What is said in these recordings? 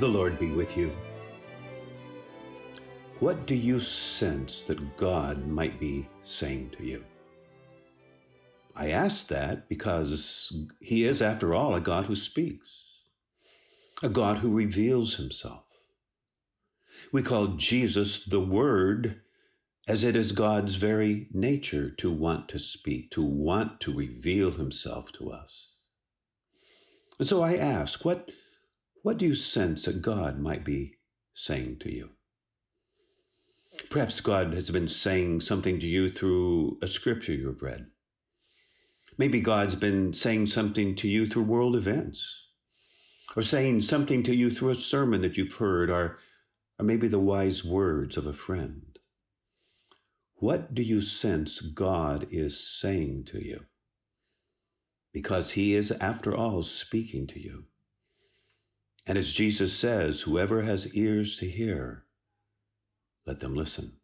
The Lord be with you. What do you sense that God might be saying to you? I ask that because He is, after all, a God who speaks, a God who reveals Himself. We call Jesus the Word as it is God's very nature to want to speak, to want to reveal Himself to us. And so I ask, what, what do you sense that God might be saying to you? Perhaps God has been saying something to you through a scripture you've read. Maybe God's been saying something to you through world events, or saying something to you through a sermon that you've heard, or, or maybe the wise words of a friend. What do you sense God is saying to you? Because He is, after all, speaking to you. And as Jesus says, whoever has ears to hear, let them listen.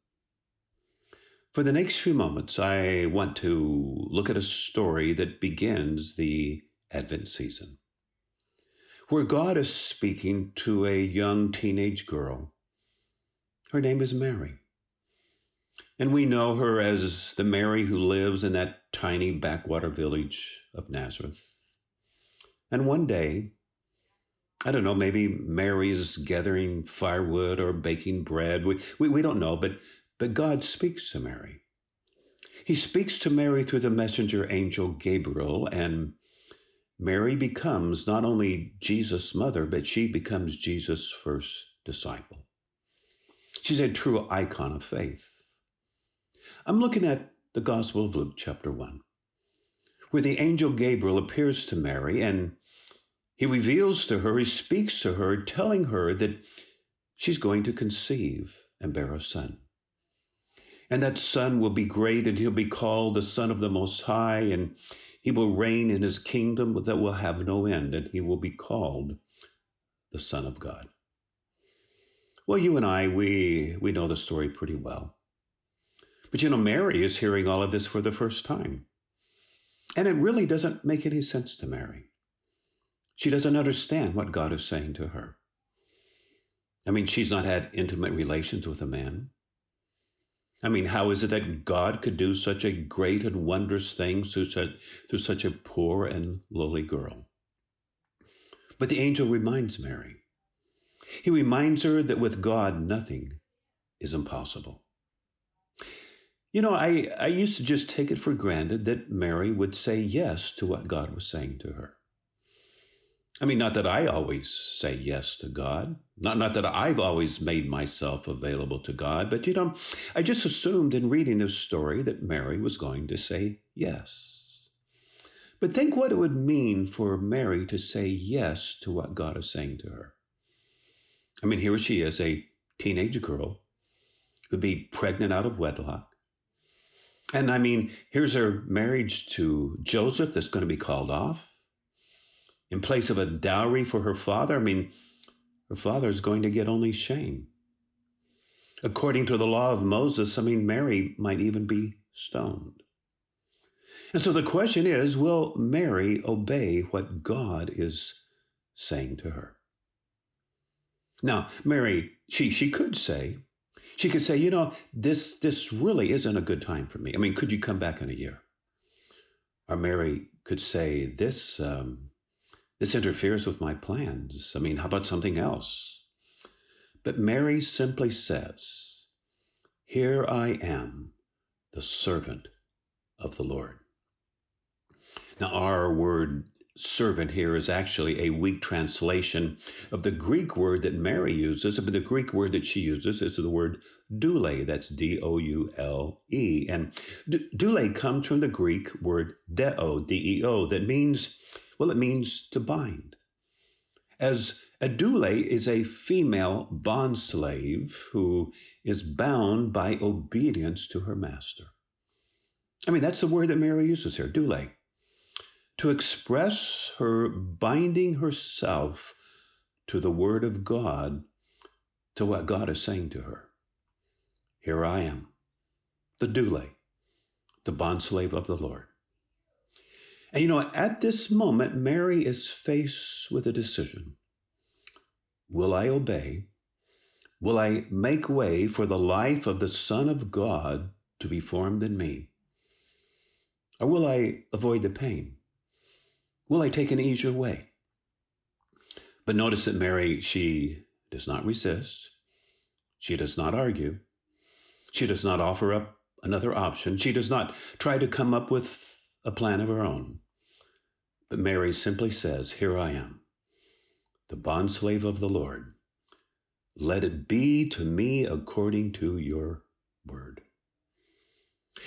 For the next few moments, I want to look at a story that begins the Advent season, where God is speaking to a young teenage girl. Her name is Mary. And we know her as the Mary who lives in that tiny backwater village of Nazareth. And one day, I don't know, maybe Mary's gathering firewood or baking bread. We, we, we don't know, but, but God speaks to Mary. He speaks to Mary through the messenger angel Gabriel, and Mary becomes not only Jesus' mother, but she becomes Jesus' first disciple. She's a true icon of faith. I'm looking at the Gospel of Luke, chapter 1, where the angel Gabriel appears to Mary and he reveals to her, he speaks to her, telling her that she's going to conceive and bear a son. And that son will be great, and he'll be called the Son of the Most High, and he will reign in his kingdom that will have no end, and he will be called the Son of God. Well, you and I, we, we know the story pretty well. But you know, Mary is hearing all of this for the first time. And it really doesn't make any sense to Mary. She doesn't understand what God is saying to her. I mean, she's not had intimate relations with a man. I mean, how is it that God could do such a great and wondrous thing through such, through such a poor and lowly girl? But the angel reminds Mary. He reminds her that with God, nothing is impossible. You know, I, I used to just take it for granted that Mary would say yes to what God was saying to her. I mean, not that I always say yes to God, not, not that I've always made myself available to God, but you know, I just assumed in reading this story that Mary was going to say yes. But think what it would mean for Mary to say yes to what God is saying to her. I mean, here she is, a teenage girl who'd be pregnant out of wedlock. And I mean, here's her marriage to Joseph that's going to be called off in place of a dowry for her father, I mean, her father is going to get only shame. According to the law of Moses, I mean, Mary might even be stoned. And so the question is will Mary obey what God is saying to her? Now, Mary, she, she could say, she could say, you know, this, this really isn't a good time for me. I mean, could you come back in a year? Or Mary could say, this, um, this interferes with my plans. I mean, how about something else? But Mary simply says, Here I am, the servant of the Lord. Now, our word servant here is actually a weak translation of the Greek word that Mary uses, but the Greek word that she uses is the word doule. That's D O U L E. And doule comes from the Greek word deo, D E O, that means well, it means to bind. As a doule is a female bond slave who is bound by obedience to her master. I mean, that's the word that Mary uses here, doule. To express her binding herself to the word of God, to what God is saying to her. Here I am, the doule, the bondslave of the Lord. And you know, at this moment, Mary is faced with a decision. will I obey? Will I make way for the life of the Son of God to be formed in me? Or will I avoid the pain? Will I take an easier way? But notice that Mary, she does not resist. She does not argue. She does not offer up another option. She does not try to come up with a plan of her own. But Mary simply says, Here I am, the bondslave of the Lord. Let it be to me according to your word.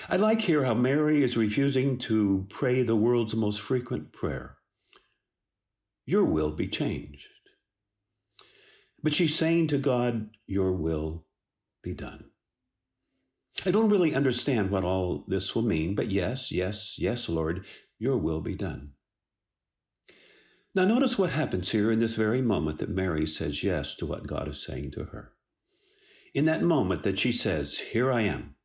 I like here how Mary is refusing to pray the world's most frequent prayer Your will be changed. But she's saying to God, Your will be done. I don't really understand what all this will mean, but yes, yes, yes, Lord, your will be done. Now, notice what happens here in this very moment that Mary says yes to what God is saying to her. In that moment that she says, Here I am,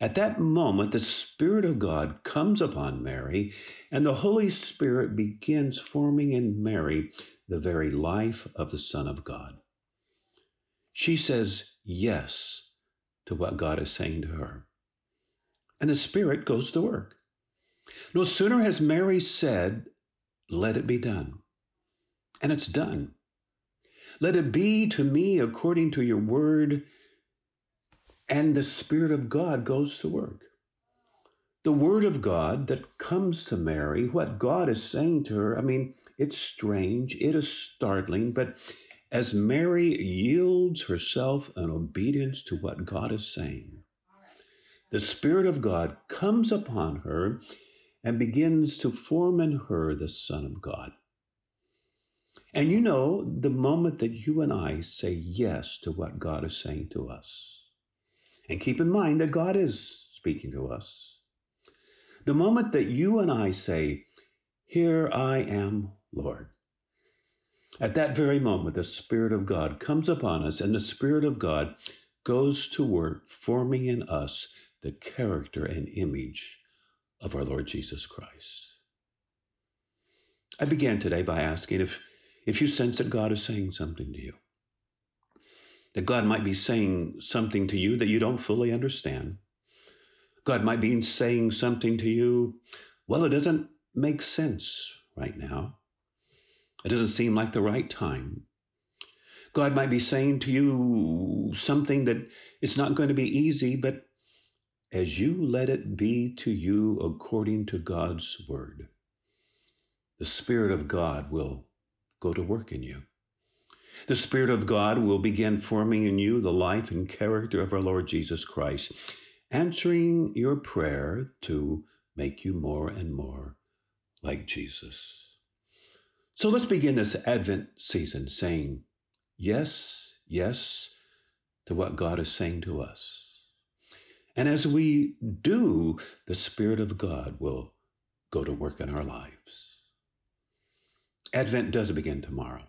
at that moment, the Spirit of God comes upon Mary, and the Holy Spirit begins forming in Mary the very life of the Son of God. She says yes to what God is saying to her. And the Spirit goes to work. No sooner has Mary said, Let it be done. And it's done. Let it be to me according to your word. And the Spirit of God goes to work the word of God that comes to Mary, what God is saying to her, I mean, it's strange, it is startling, but as Mary yields herself in obedience to what God is saying, the Spirit of God comes upon her and begins to form in her the Son of God. And you know, the moment that you and I say yes to what God is saying to us, and keep in mind that God is speaking to us, the moment that you and I say, Here I am, Lord, at that very moment, the Spirit of God comes upon us, and the Spirit of God goes to work forming in us the character and image of our Lord Jesus Christ. I began today by asking if, if you sense that God is saying something to you, that God might be saying something to you that you don't fully understand, God might be saying something to you, well, it doesn't make sense right now. It doesn't seem like the right time. God might be saying to you something that it's not going to be easy, but as you let it be to you according to God's word, the Spirit of God will go to work in you. The Spirit of God will begin forming in you the life and character of our Lord Jesus Christ answering your prayer to make you more and more like Jesus. So let's begin this Advent season saying yes, yes to what God is saying to us. And as we do, the Spirit of God will go to work in our lives. Advent does begin tomorrow.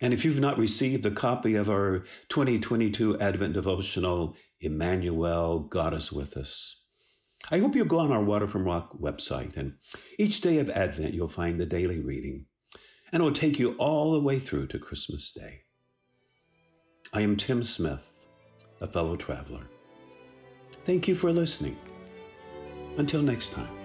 And if you've not received a copy of our 2022 Advent devotional, Emmanuel, God is with us, I hope you'll go on our Water from Rock website, and each day of Advent you'll find the daily reading, and it will take you all the way through to Christmas Day. I am Tim Smith, a fellow traveler. Thank you for listening. Until next time.